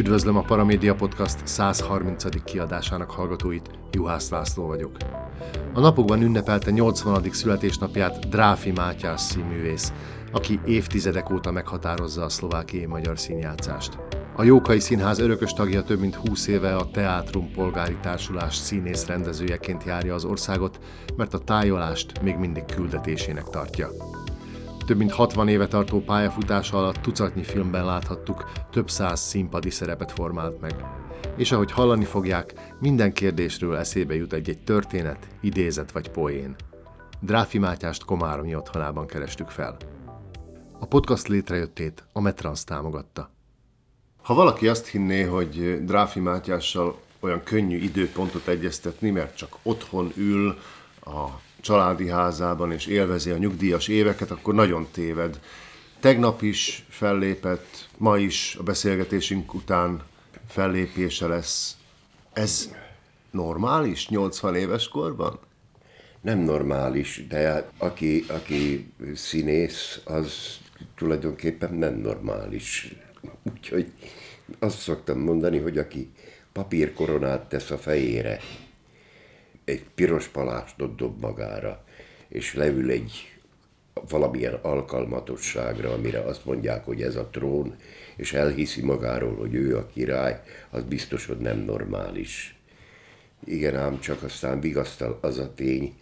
Üdvözlöm a Paramédia Podcast 130. kiadásának hallgatóit, Juhász László vagyok. A napokban ünnepelte 80. születésnapját Dráfi Mátyás színművész, aki évtizedek óta meghatározza a szlovákiai magyar színjátszást. A Jókai Színház örökös tagja több mint 20 éve a Teátrum Polgári Társulás színész rendezőjeként járja az országot, mert a tájolást még mindig küldetésének tartja. Több mint 60 éve tartó pályafutása alatt tucatnyi filmben láthattuk, több száz színpadi szerepet formált meg. És ahogy hallani fogják, minden kérdésről eszébe jut egy-egy történet, idézet vagy poén. Dráfi Mátyást Komáromi otthonában kerestük fel. A podcast létrejöttét a Metrans támogatta. Ha valaki azt hinné, hogy Dráfi Mátyással olyan könnyű időpontot egyeztetni, mert csak otthon ül a családi házában és élvezi a nyugdíjas éveket, akkor nagyon téved. Tegnap is fellépett, ma is a beszélgetésünk után fellépése lesz. Ez normális 80 éves korban? Nem normális, de aki, aki színész, az tulajdonképpen nem normális. Úgyhogy azt szoktam mondani, hogy aki papírkoronát tesz a fejére, egy piros palástot dob magára, és leül egy valamilyen alkalmatosságra, amire azt mondják, hogy ez a trón, és elhiszi magáról, hogy ő a király, az biztos, hogy nem normális. Igen ám, csak aztán vigasztal az a tény,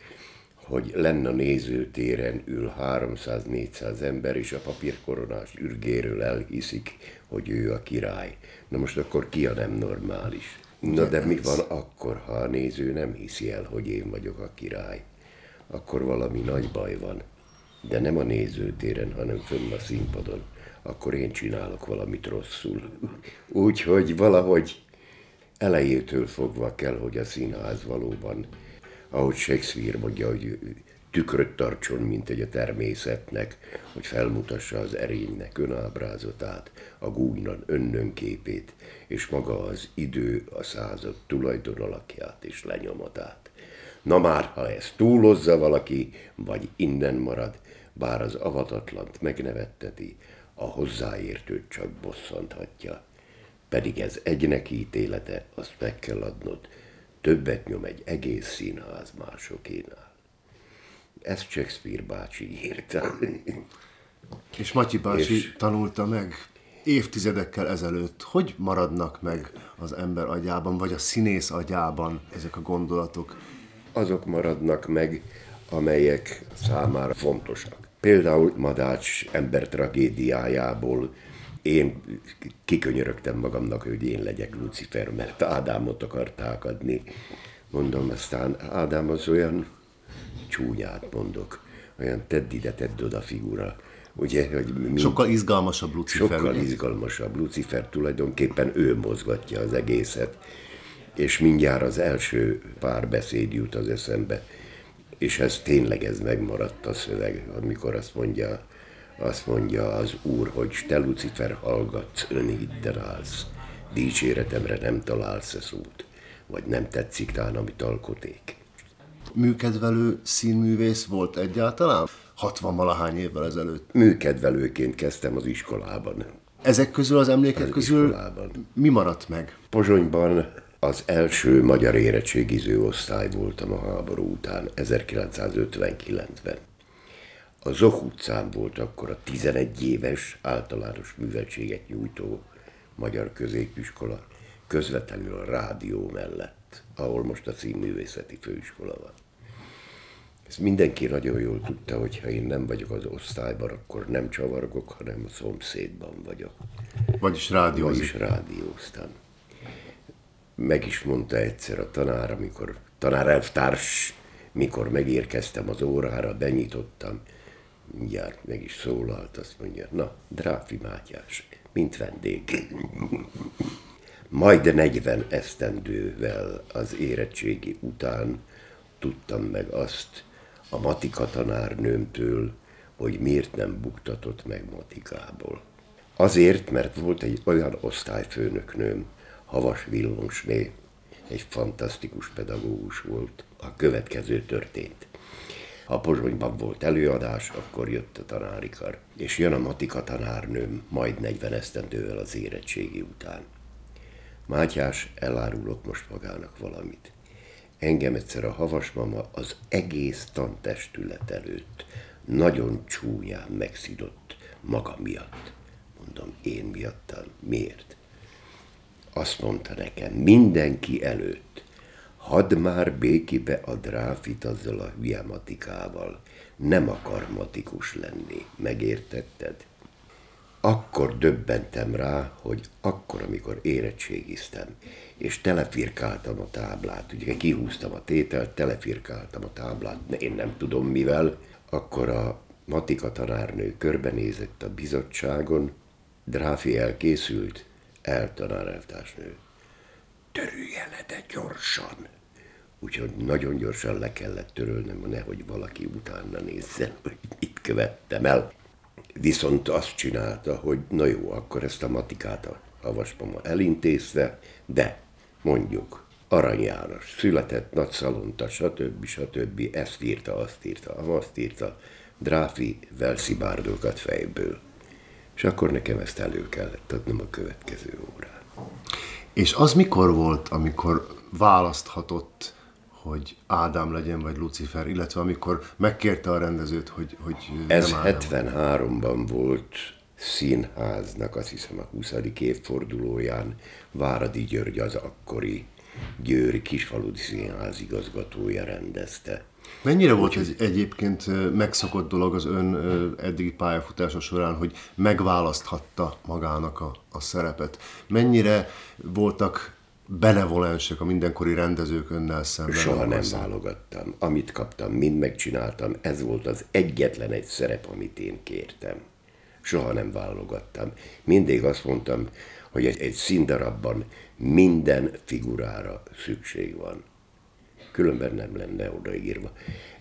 hogy lenne a nézőtéren ül 300-400 ember, és a papírkoronás ürgéről elhiszik, hogy ő a király. Na most akkor ki a nem normális? Na de mi van akkor, ha a néző nem hiszi el, hogy én vagyok a király? Akkor valami nagy baj van. De nem a nézőtéren, hanem fönn a színpadon. Akkor én csinálok valamit rosszul. Úgyhogy valahogy elejétől fogva kell, hogy a színház valóban, ahogy Shakespeare mondja, hogy tükröt tartson, mint egy a természetnek, hogy felmutassa az erénynek önábrázatát, a gújnan önnönképét, és maga az idő a század tulajdon alakját és lenyomatát. Na már, ha ezt túlozza valaki, vagy innen marad, bár az avatatlant megnevetteti, a hozzáértőt csak bosszanthatja. Pedig ez egynek ítélete, azt meg kell adnod, többet nyom egy egész színház másokénál. Ezt Shakespeare bácsi írta. És Matyi bácsi és... tanulta meg évtizedekkel ezelőtt. Hogy maradnak meg az ember agyában, vagy a színész agyában ezek a gondolatok? Azok maradnak meg, amelyek számára fontosak. Például Madács ember tragédiájából én kikönyörögtem magamnak, hogy én legyek Lucifer, mert Ádámot akarták adni. Mondom, aztán Ádám az olyan csúnyát mondok, olyan tedd ide, tedd oda figura. Ugye, hogy mi, sokkal izgalmasabb Lucifer. Sokkal ugye? izgalmasabb Lucifer, tulajdonképpen ő mozgatja az egészet. És mindjárt az első pár beszéd jut az eszembe, és ez tényleg ez megmaradt a szöveg, amikor azt mondja, azt mondja az Úr, hogy te Lucifer hallgatsz, önhidden állsz, dicséretemre nem találsz ez út, vagy nem tetszik tán, amit alkoték műkedvelő színművész volt egyáltalán? 60 valahány évvel ezelőtt. Műkedvelőként kezdtem az iskolában. Ezek közül az emlékek az közül iskolában. mi maradt meg? Pozsonyban az első magyar érettségiző osztály voltam a háború után, 1959-ben. A Zoh utcán volt akkor a 11 éves általános műveltséget nyújtó magyar középiskola, közvetlenül a rádió mellett, ahol most a színművészeti főiskola van. Ezt mindenki nagyon jól tudta, hogy ha én nem vagyok az osztályban, akkor nem csavargok, hanem a szomszédban vagyok. Vagyis rádiózik. Vagyis rádióztam. Meg is mondta egyszer a tanár, amikor tanárelvtárs, mikor megérkeztem az órára, benyitottam, mindjárt meg is szólalt, azt mondja, na, Dráfi Mátyás, mint vendég. Majd 40 esztendővel az érettségi után tudtam meg azt, a matika tanárnőmtől, hogy miért nem buktatott meg matikából. Azért, mert volt egy olyan osztályfőnöknőm, Havas Villonsné, egy fantasztikus pedagógus volt. A következő történt. Ha Pozsonyban volt előadás, akkor jött a tanárikar, és jön a matika tanárnőm majd 40 esztendővel az érettségi után. Mátyás, elárulok most magának valamit. Engem egyszer a havasmama az egész tantestület előtt nagyon csúnyán megszidott maga miatt. Mondom, én miattam. Miért? Azt mondta nekem, mindenki előtt, hadd már békibe a dráfit azzal a hülye matikával. Nem akar matikus lenni, megértetted? Akkor döbbentem rá, hogy akkor, amikor érettségiztem, és telefirkáltam a táblát, ugye kihúztam a tételt, telefirkáltam a táblát, én nem tudom mivel, akkor a matika tanárnő körbenézett a bizottságon, Dráfi elkészült, eltanáreltársnő. Törülje le, de gyorsan! Úgyhogy nagyon gyorsan le kellett törölnem, nehogy valaki utána nézzen, hogy mit követtem el. Viszont azt csinálta, hogy na jó, akkor ezt a matikát a havasmama elintézte, de mondjuk Arany János született, nagy szalonta, stb. stb. Ezt írta, azt írta, azt írta, Dráfi velszibárdokat fejből. És akkor nekem ezt elő kellett adnom a következő órán. És az mikor volt, amikor választhatott, hogy Ádám legyen, vagy Lucifer, illetve amikor megkérte a rendezőt, hogy, hogy Ez 73-ban volt színháznak, azt hiszem a 20. évfordulóján Váradi György az akkori Győri Kisfaludi Színház igazgatója rendezte. Mennyire volt ez egyébként megszokott dolog az ön eddigi pályafutása során, hogy megválaszthatta magának a, a szerepet? Mennyire voltak benevolensek a mindenkori rendezők önnel szemben? Soha nem válogattam. Amit kaptam, mind megcsináltam. Ez volt az egyetlen egy szerep, amit én kértem. Soha nem válogattam. Mindig azt mondtam, hogy egy, egy színdarabban minden figurára szükség van különben nem lenne odaírva.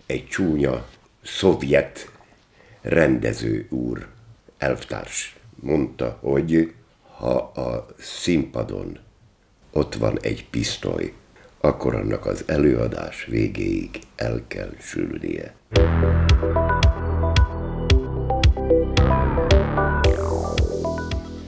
Egy csúnya szovjet rendező úr, elvtárs mondta, hogy ha a színpadon ott van egy pisztoly, akkor annak az előadás végéig el kell sülnie.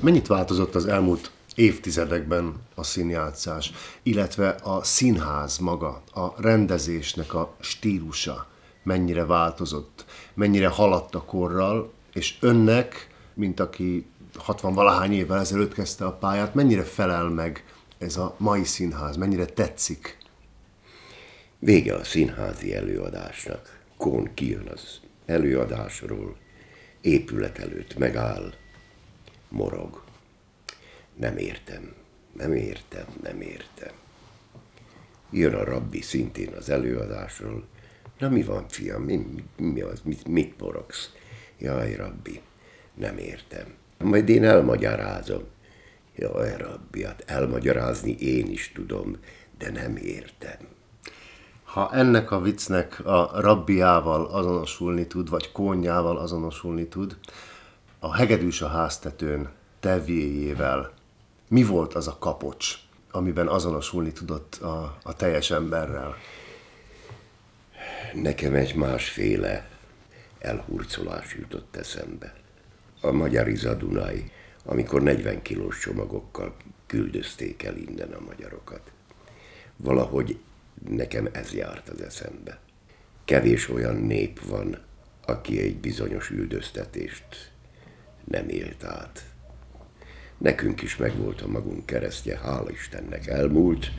Mennyit változott az elmúlt évtizedekben a színjátszás, illetve a színház maga, a rendezésnek a stílusa mennyire változott, mennyire haladt a korral, és önnek, mint aki 60 valahány évvel ezelőtt kezdte a pályát, mennyire felel meg ez a mai színház, mennyire tetszik? Vége a színházi előadásnak. Kón kijön az előadásról, épület előtt megáll, morog nem értem, nem értem, nem értem. Jön a rabbi szintén az előadásról. Na mi van, fiam, mi, mi, az, mit, mit morogsz? Jaj, rabbi, nem értem. Majd én elmagyarázom. Jaj, rabbi, hát elmagyarázni én is tudom, de nem értem. Ha ennek a viccnek a rabbiával azonosulni tud, vagy kónjával azonosulni tud, a hegedűs a háztetőn tevéjével mi volt az a kapocs, amiben azonosulni tudott a, a teljes emberrel? Nekem egy másféle elhurcolás jutott eszembe. A magyar Izadunai, amikor 40 kilós csomagokkal küldözték el innen a magyarokat. Valahogy nekem ez járt az eszembe. Kevés olyan nép van, aki egy bizonyos üldöztetést nem élt át. Nekünk is megvolt a magunk keresztje, hála Istennek elmúlt.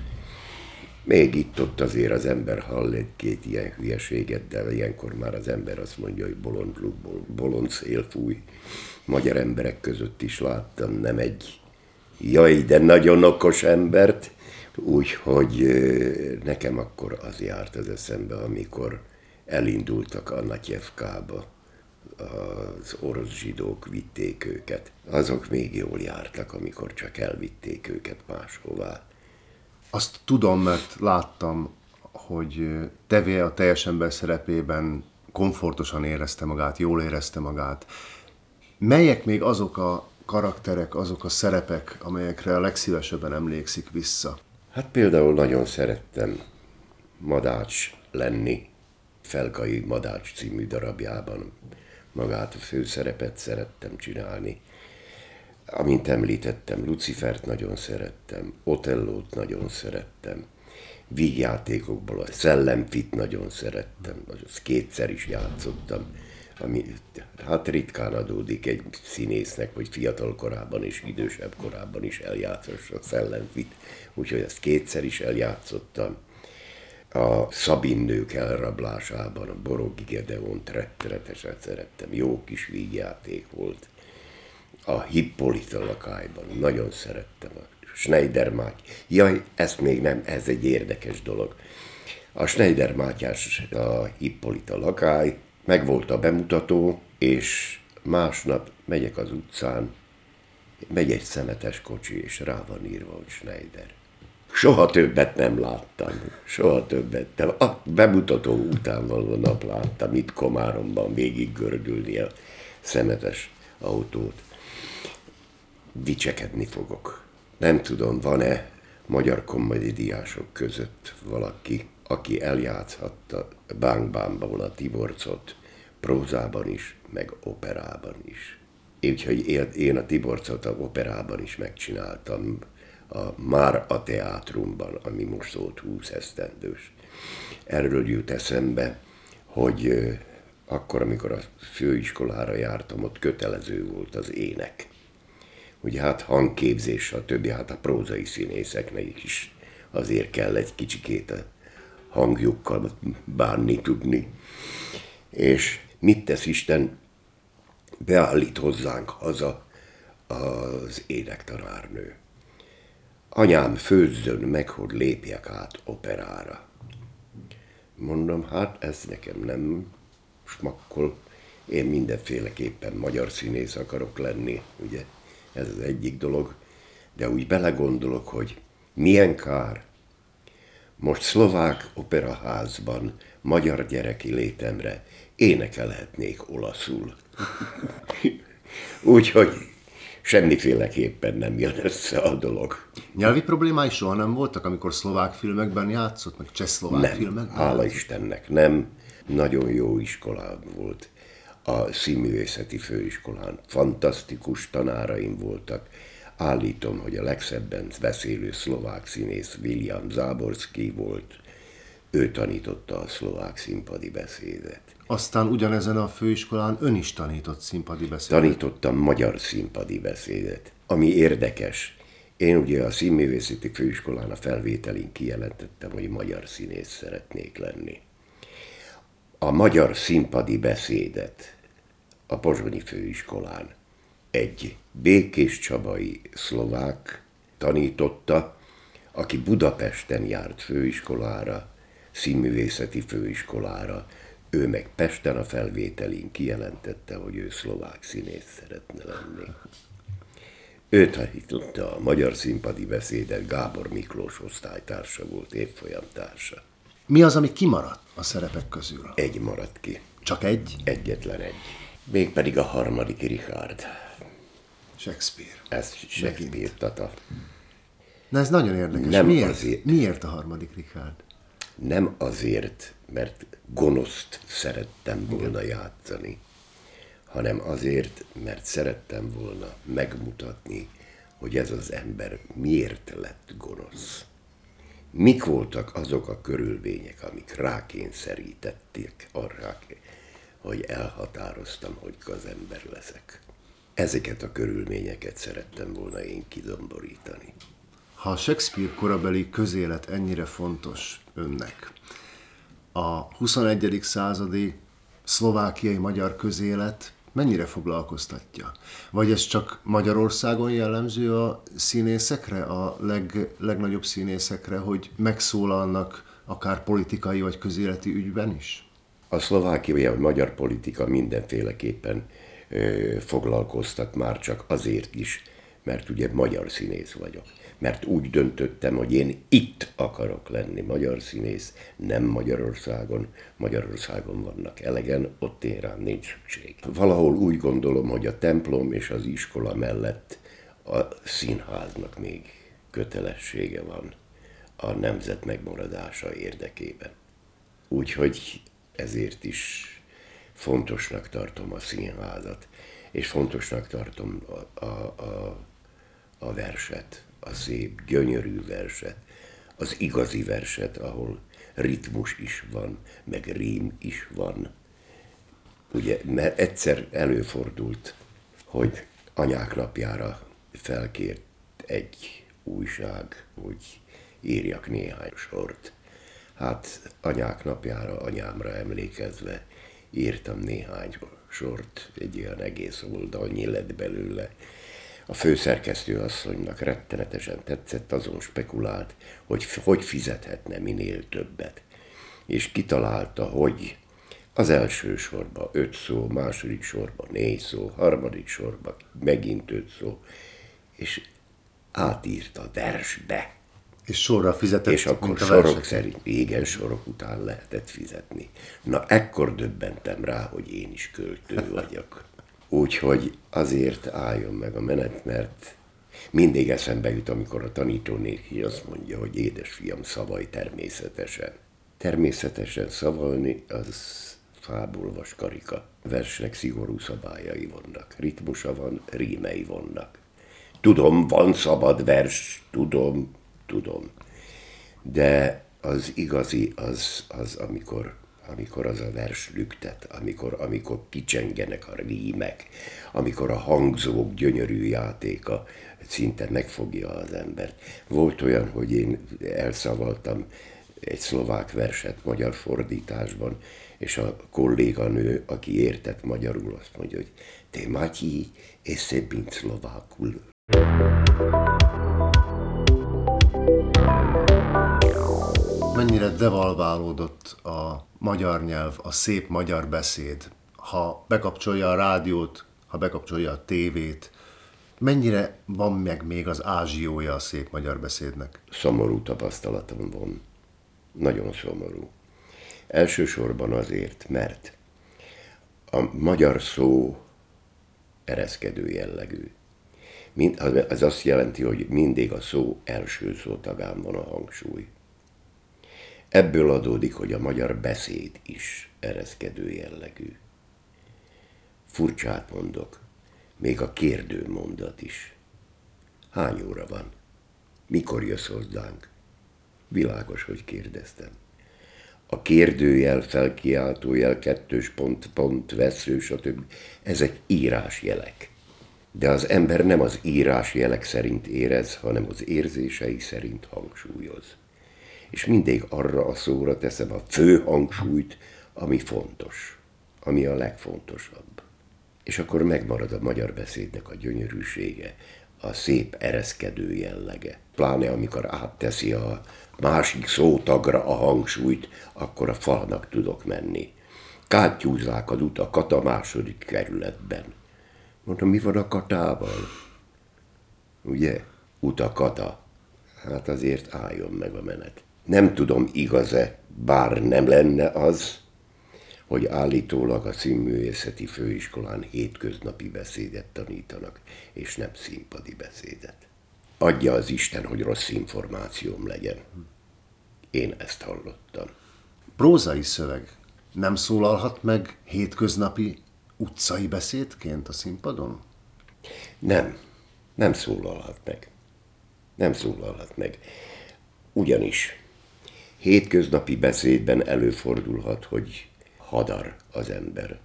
Még itt-ott azért az ember hall egy-két ilyen hülyeséget, de ilyenkor már az ember azt mondja, hogy bolond luk, bolond szél fúj. Magyar emberek között is láttam, nem egy jaj, de nagyon okos embert, úgyhogy nekem akkor az járt az eszembe, amikor elindultak a Natyevkába az orosz zsidók vitték őket. Azok még jól jártak, amikor csak elvitték őket máshová. Azt tudom, mert láttam, hogy Tevé a teljes ember szerepében komfortosan érezte magát, jól érezte magát. Melyek még azok a karakterek, azok a szerepek, amelyekre a legszívesebben emlékszik vissza? Hát például nagyon szerettem Madács lenni, Felkai Madács című darabjában magát a főszerepet szerettem csinálni. amint említettem, Lucifert nagyon szerettem, Otellót nagyon szerettem, vígjátékokból a Szellemfit nagyon szerettem, az kétszer is játszottam, ami hát ritkán adódik egy színésznek, hogy fiatal korában és idősebb korában is eljátszossa a Szellemfit, úgyhogy ezt kétszer is eljátszottam. A Szabin nők elrablásában a Borogi Gedeont rettenetesen szerettem, jó kis vígjáték volt a Hippolyta lakályban. Nagyon szerettem a Schneider Máty. Jaj, ezt még nem, ez egy érdekes dolog. A Schneider Mátyás a Hippolyta lakály, meg volt a bemutató, és másnap megyek az utcán, megy egy szemetes kocsi, és rá van írva, hogy Schneider. Soha többet nem láttam. Soha többet. De a bemutató után való nap láttam itt Komáromban végig gördülni a szemetes autót dicsekedni fogok. Nem tudom, van-e magyar komedidiások között valaki, aki eljátszhatta Bang Bangban a Tiborcot prózában is, meg operában is. Úgyhogy én a Tiborcot a operában is megcsináltam, a Már a teátrumban, ami most szólt 20 esztendős. Erről jut eszembe, hogy akkor, amikor a főiskolára jártam, ott kötelező volt az ének ugye hát hangképzés, a többi, hát a prózai színészeknek is azért kell egy kicsikét a hangjukkal bánni tudni. És mit tesz Isten? Beállít hozzánk haza az énektanárnő. Anyám főzzön meg, hogy lépjek át operára. Mondom, hát ez nekem nem smakkol. Én mindenféleképpen magyar színész akarok lenni, ugye? ez az egyik dolog, de úgy belegondolok, hogy milyen kár. Most szlovák operaházban magyar gyereki létemre énekelhetnék olaszul. Úgyhogy semmiféleképpen nem jön össze a dolog. Nyelvi problémái soha nem voltak, amikor szlovák filmekben játszott, meg csehszlovák nem, filmekben? hála Istennek nem. Nagyon jó iskolám volt a színművészeti főiskolán. Fantasztikus tanáraim voltak. Állítom, hogy a legszebben beszélő szlovák színész William Záborski volt. Ő tanította a szlovák színpadi beszédet. Aztán ugyanezen a főiskolán ön is tanított színpadi beszédet. Tanítottam magyar színpadi beszédet. Ami érdekes, én ugye a színművészeti főiskolán a felvételén kijelentettem, hogy magyar színész szeretnék lenni a magyar színpadi beszédet a Pozsonyi főiskolán egy békés csabai szlovák tanította, aki Budapesten járt főiskolára, színművészeti főiskolára, ő meg Pesten a felvételén kijelentette, hogy ő szlovák színész szeretne lenni. Ő tanította a magyar színpadi beszédet, Gábor Miklós osztálytársa volt, évfolyamtársa. Mi az, ami kimaradt a szerepek közül? Egy maradt ki. Csak egy? Egyetlen egy. Mégpedig a harmadik Richard. Shakespeare. Ez Shakespeare tata. Na ez nagyon érdekes. Nem miért, azért. miért a harmadik Richard? Nem azért, mert gonoszt szerettem volna játszani, hanem azért, mert szerettem volna megmutatni, hogy ez az ember miért lett gonosz mik voltak azok a körülmények, amik rákényszerítették arra, hogy elhatároztam, hogy gazember leszek. Ezeket a körülményeket szerettem volna én kidomborítani. Ha a Shakespeare korabeli közélet ennyire fontos önnek, a 21. századi szlovákiai magyar közélet mennyire foglalkoztatja? Vagy ez csak Magyarországon jellemző a színészekre, a leg, legnagyobb színészekre, hogy megszólalnak akár politikai vagy közéleti ügyben is? A szlovákiai vagy magyar politika mindenféleképpen foglalkoztat már csak azért is, mert ugye magyar színész vagyok mert úgy döntöttem, hogy én itt akarok lenni magyar színész, nem Magyarországon. Magyarországon vannak elegen, ott én rám nincs szükség. Valahol úgy gondolom, hogy a templom és az iskola mellett a színháznak még kötelessége van a nemzet megmaradása érdekében. Úgyhogy ezért is fontosnak tartom a színházat. és fontosnak tartom a, a, a, a verset, a szép, gyönyörű verset, az igazi verset, ahol ritmus is van, meg rím is van. Ugye, mert egyszer előfordult, hogy anyák napjára felkért egy újság, hogy írjak néhány sort. Hát anyák napjára, anyámra emlékezve írtam néhány sort, egy olyan egész oldalnyi lett belőle. A főszerkesztő asszonynak rettenetesen tetszett, azon spekulált, hogy hogy fizethetne minél többet. És kitalálta, hogy az első sorba öt szó, második sorba négy szó, harmadik sorba megint öt szó, és átírta versbe. És sorra fizetett, És akkor mint a sorok szerint, igen, sorok után lehetett fizetni. Na, ekkor döbbentem rá, hogy én is költő vagyok. Úgyhogy azért álljon meg a menet, mert mindig eszembe jut, amikor a tanítónéki azt mondja, hogy édesfiam, szavaj természetesen. Természetesen szavalni, az fábulvas karika. Versnek szigorú szabályai vannak. Ritmusa van, rímei vannak. Tudom, van szabad vers, tudom, tudom. De az igazi az, az amikor, amikor az a vers lüktet, amikor, amikor kicsengenek a rímek, amikor a hangzók gyönyörű játéka szinte megfogja az embert. Volt olyan, hogy én elszavaltam egy szlovák verset magyar fordításban, és a kolléganő, aki értett magyarul, azt mondja, hogy te Matyi, esse mint szlovákul. Mennyire devalválódott a magyar nyelv, a szép magyar beszéd, ha bekapcsolja a rádiót, ha bekapcsolja a tévét, mennyire van meg még az ázsiója a szép magyar beszédnek? Szomorú tapasztalatom van. Nagyon szomorú. Elsősorban azért, mert a magyar szó ereszkedő jellegű. Az azt jelenti, hogy mindig a szó első szótagán van a hangsúly. Ebből adódik, hogy a magyar beszéd is ereszkedő jellegű. Furcsát mondok, még a kérdő mondat is. Hány óra van? Mikor jössz hozzánk? Világos, hogy kérdeztem. A kérdőjel, felkiáltójel, kettős pont, pont, vesző, stb. Ezek írásjelek. De az ember nem az írásjelek szerint érez, hanem az érzései szerint hangsúlyoz. És mindig arra a szóra teszem a fő hangsúlyt, ami fontos, ami a legfontosabb. És akkor megmarad a magyar beszédnek a gyönyörűsége, a szép ereszkedő jellege. Pláne amikor átteszi a másik szótagra a hangsúlyt, akkor a falnak tudok menni. Kátyúzzák az utakat a második kerületben. Mondom, mi van a katával? Ugye? Utakata. Hát azért álljon meg a menet. Nem tudom, igaz-e, bár nem lenne az, hogy állítólag a színművészeti főiskolán hétköznapi beszédet tanítanak, és nem színpadi beszédet. Adja az Isten, hogy rossz információm legyen. Én ezt hallottam. Prózai szöveg nem szólalhat meg hétköznapi utcai beszédként a színpadon? Nem, nem szólalhat meg. Nem szólalhat meg. Ugyanis hétköznapi beszédben előfordulhat, hogy hadar az ember.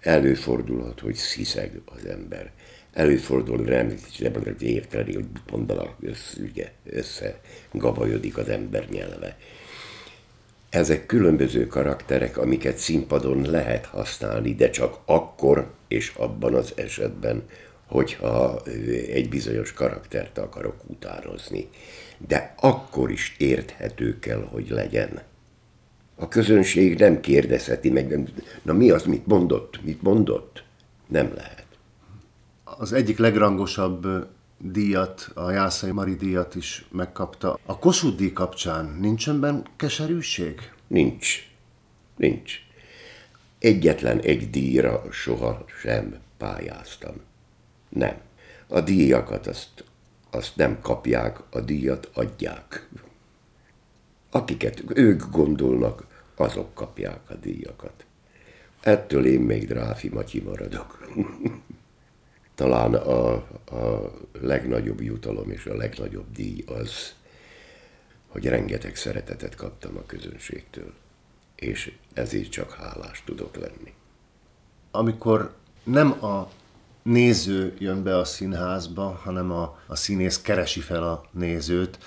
Előfordulhat, hogy sziszeg az ember. Előfordul, nem nem érteni, hogy mondanak, össze, ugye, össze gabajodik az ember nyelve. Ezek különböző karakterek, amiket színpadon lehet használni, de csak akkor és abban az esetben, hogyha egy bizonyos karaktert akarok utánozni. De akkor is érthető kell, hogy legyen. A közönség nem kérdezheti meg, na mi az, mit mondott, mit mondott? Nem lehet. Az egyik legrangosabb díjat, a Jászai Mari díjat is megkapta. A Kossuth díj kapcsán nincsen benne keserűség? Nincs. Nincs. Egyetlen egy díjra soha sem pályáztam. Nem. A díjakat azt, azt nem kapják, a díjat adják. Akiket ők gondolnak, azok kapják a díjakat. Ettől én még Dráfi Matyi maradok. talán a, a legnagyobb jutalom és a legnagyobb díj az, hogy rengeteg szeretetet kaptam a közönségtől, és ezért csak hálás tudok lenni. Amikor nem a néző jön be a színházba, hanem a, a színész keresi fel a nézőt,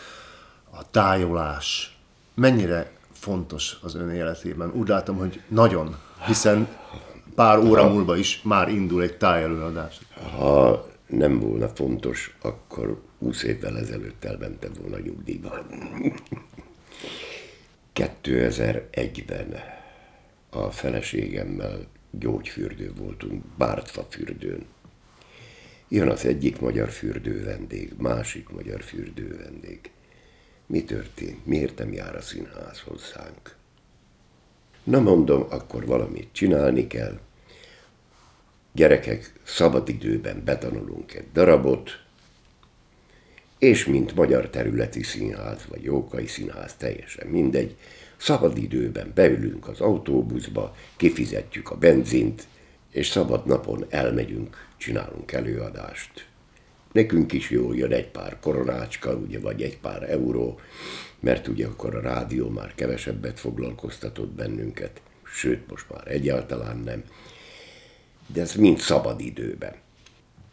a tájolás mennyire fontos az ön életében? Úgy látom, hogy nagyon, hiszen pár óra múlva is már indul egy tájelőadás. Ha nem volna fontos, akkor 20 évvel ezelőtt elmentem volna nyugdíjba. 2001-ben a feleségemmel gyógyfürdő voltunk, Bártfa fürdőn. Jön az egyik magyar fürdő vendég, másik magyar fürdő vendég. Mi történt? Miért nem jár a színház hozzánk? Na mondom, akkor valamit csinálni kell. Gyerekek, szabadidőben betanulunk egy darabot, és mint magyar területi színház, vagy jókai színház, teljesen mindegy, szabadidőben beülünk az autóbuszba, kifizetjük a benzint, és szabad napon elmegyünk, csinálunk előadást. Nekünk is jól jön egy pár koronácska, ugye, vagy egy pár euró, mert ugye akkor a rádió már kevesebbet foglalkoztatott bennünket, sőt, most már egyáltalán nem. De ez mind szabad időben.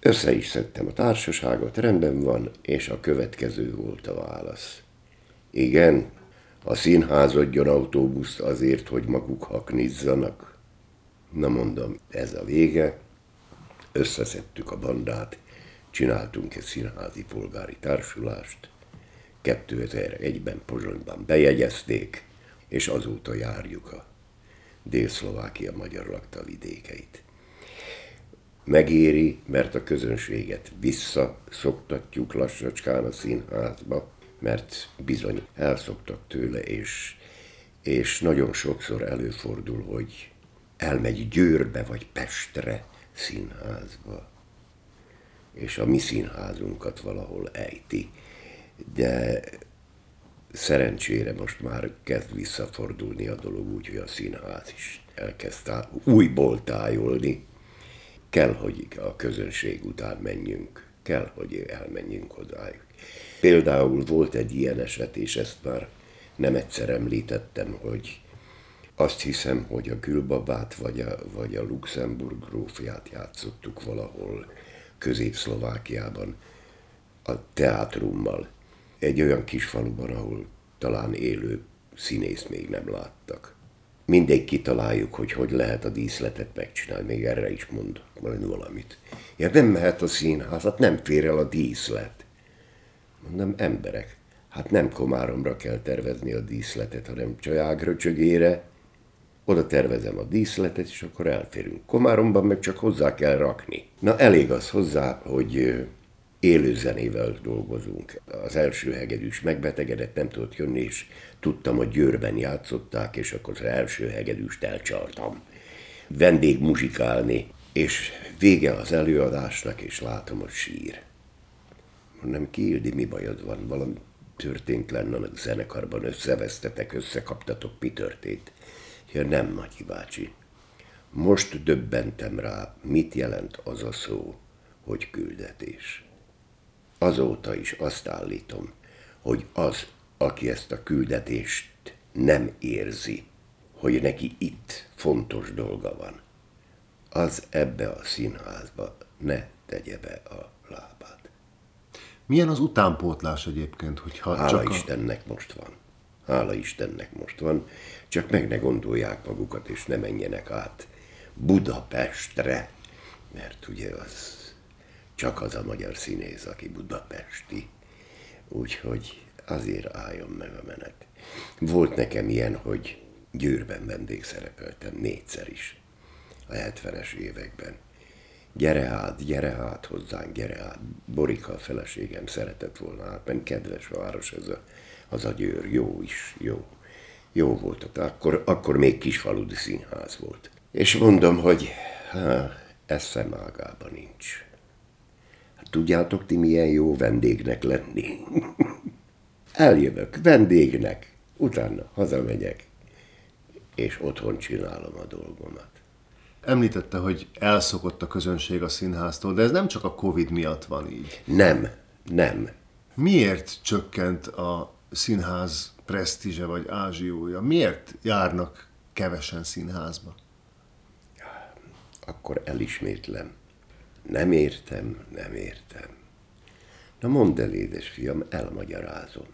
Össze is szedtem a társaságot, rendben van, és a következő volt a válasz. Igen, a színház adjon autóbuszt azért, hogy maguk haknizzanak. Na mondom, ez a vége. Összeszedtük a bandát, csináltunk egy színházi polgári társulást. 2001-ben Pozsonyban bejegyezték, és azóta járjuk a Dél-Szlovákia magyar lakta vidékeit. Megéri, mert a közönséget visszaszoktatjuk lassacskán a színházba, mert bizony elszoktak tőle, és, és nagyon sokszor előfordul, hogy elmegy Győrbe vagy Pestre színházba, és a mi színházunkat valahol ejti. De szerencsére most már kezd visszafordulni a dolog úgy, hogy a színház is elkezd tá- újból tájolni. Kell, hogy a közönség után menjünk, kell, hogy elmenjünk hozzájuk. Például volt egy ilyen eset, és ezt már nem egyszer említettem, hogy azt hiszem, hogy a Külbabát vagy a, vagy a Luxemburg grófját játszottuk valahol Közép-Szlovákiában a teátrummal. Egy olyan kis faluban, ahol talán élő színész még nem láttak. Mindegy kitaláljuk, hogy hogy lehet a díszletet megcsinálni, még erre is mond majd valamit. Ja, nem mehet a színházat, nem fér el a díszlet. Mondom, emberek, hát nem Komáromra kell tervezni a díszletet, hanem Csajágröcsögére. Oda tervezem a díszletet, és akkor elférünk. Komáromban meg csak hozzá kell rakni. Na elég az hozzá, hogy élő zenével dolgozunk. Az első hegedűs megbetegedett, nem tudott jönni, és tudtam, hogy Győrben játszották, és akkor az első hegedűst elcsaltam. Vendég muzsikálni, és vége az előadásnak, és látom, hogy sír hanem Kildi, mi bajod van, valami történt lenne a zenekarban, összevesztetek, összekaptatok, mi történt? Ja, nem, Matyi bácsi. Most döbbentem rá, mit jelent az a szó, hogy küldetés. Azóta is azt állítom, hogy az, aki ezt a küldetést nem érzi, hogy neki itt fontos dolga van, az ebbe a színházba ne tegye be a lábát. Milyen az utánpótlás egyébként, hogyha Hála csak Istennek most van. Hála Istennek most van. Csak meg ne gondolják magukat, és ne menjenek át Budapestre, mert ugye az csak az a magyar színész, aki budapesti. Úgyhogy azért álljon meg a menet. Volt nekem ilyen, hogy Győrben vendégszerepeltem négyszer is a 70-es években gyere át, gyere át hozzánk, gyere át. Borika a feleségem szeretett volna át, mert kedves város ez a, az a győr, jó is, jó. Jó volt, akkor, akkor még kisfaludi színház volt. És mondom, hogy há, eszem ágában nincs. Hát tudjátok ti milyen jó vendégnek lenni? Eljövök vendégnek, utána hazamegyek, és otthon csinálom a dolgomat. Említette, hogy elszokott a közönség a színháztól, de ez nem csak a Covid miatt van így. Nem, nem. Miért csökkent a színház presztízse vagy ázsiója? Miért járnak kevesen színházba? Akkor elismétlem. Nem értem, nem értem. Na mondd el, édesfiam, elmagyarázom.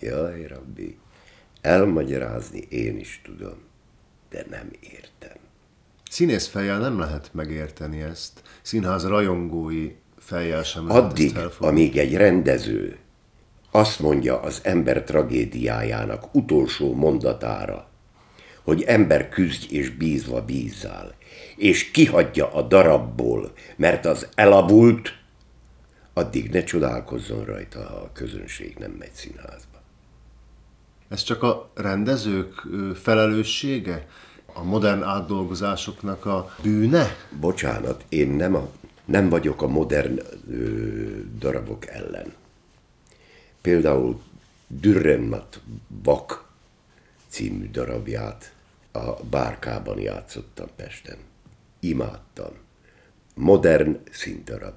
Jaj, rabbi, elmagyarázni én is tudom, de nem értem. Színész fejjel nem lehet megérteni ezt. Színház rajongói fejjel sem Addig, amíg egy rendező azt mondja az ember tragédiájának utolsó mondatára, hogy ember küzdj és bízva bízzál, és kihagyja a darabból, mert az elavult, addig ne csodálkozzon rajta, ha a közönség nem megy színházba. Ez csak a rendezők felelőssége? A modern átdolgozásoknak a bűne? Bocsánat, én nem, a, nem vagyok a modern ö, darabok ellen. Például Dürrenmatt Bak című darabját a bárkában játszottam Pesten. Imádtam. Modern színdarab.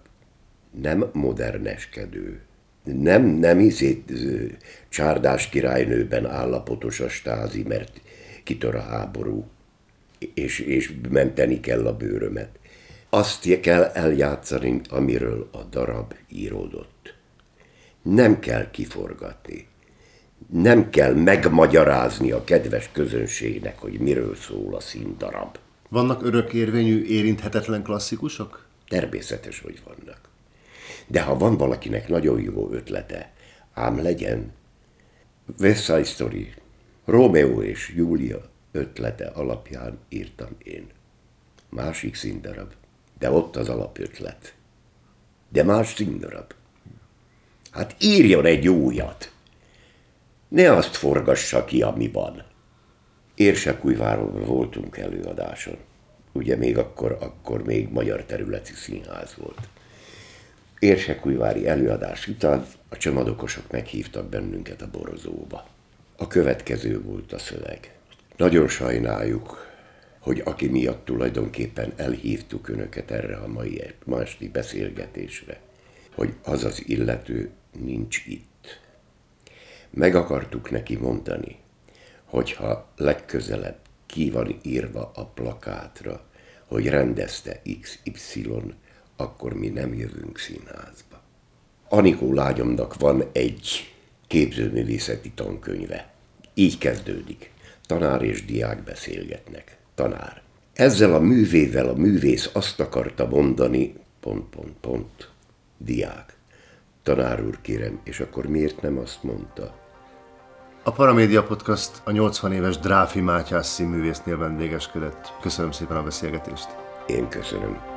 Nem moderneskedő. Nem, nem izét csárdás királynőben állapotos a stázi, mert kitör a háború, és, és menteni kell a bőrömet. Azt kell eljátszani, amiről a darab íródott. Nem kell kiforgatni. Nem kell megmagyarázni a kedves közönségnek, hogy miről szól a színdarab. Vannak örökérvényű, érinthetetlen klasszikusok? Természetes, hogy vannak. De ha van valakinek nagyon jó ötlete, ám legyen. West Side Story, Romeo és Júlia ötlete alapján írtam én. Másik színdarab, de ott az alapötlet. De más színdarab. Hát írjon egy újat. Ne azt forgassa ki, ami van. Érsekújváron voltunk előadáson. Ugye még akkor, akkor még magyar területi színház volt. Érsekújvári előadás után a csomadokosok meghívtak bennünket a borozóba. A következő volt a szöveg. Nagyon sajnáljuk, hogy aki miatt tulajdonképpen elhívtuk önöket erre a mai ma esti beszélgetésre, hogy az az illető nincs itt. Meg akartuk neki mondani, hogyha legközelebb ki van írva a plakátra, hogy rendezte XY, akkor mi nem jövünk színházba. Anikó lányomnak van egy képzőművészeti tankönyve. Így kezdődik. Tanár és diák beszélgetnek. Tanár. Ezzel a művével a művész azt akarta mondani, pont, pont, pont, diák. Tanár úr, kérem, és akkor miért nem azt mondta? A Paramédia Podcast a 80 éves Dráfi Mátyás színművésznél vendégeskedett. Köszönöm szépen a beszélgetést. Én köszönöm.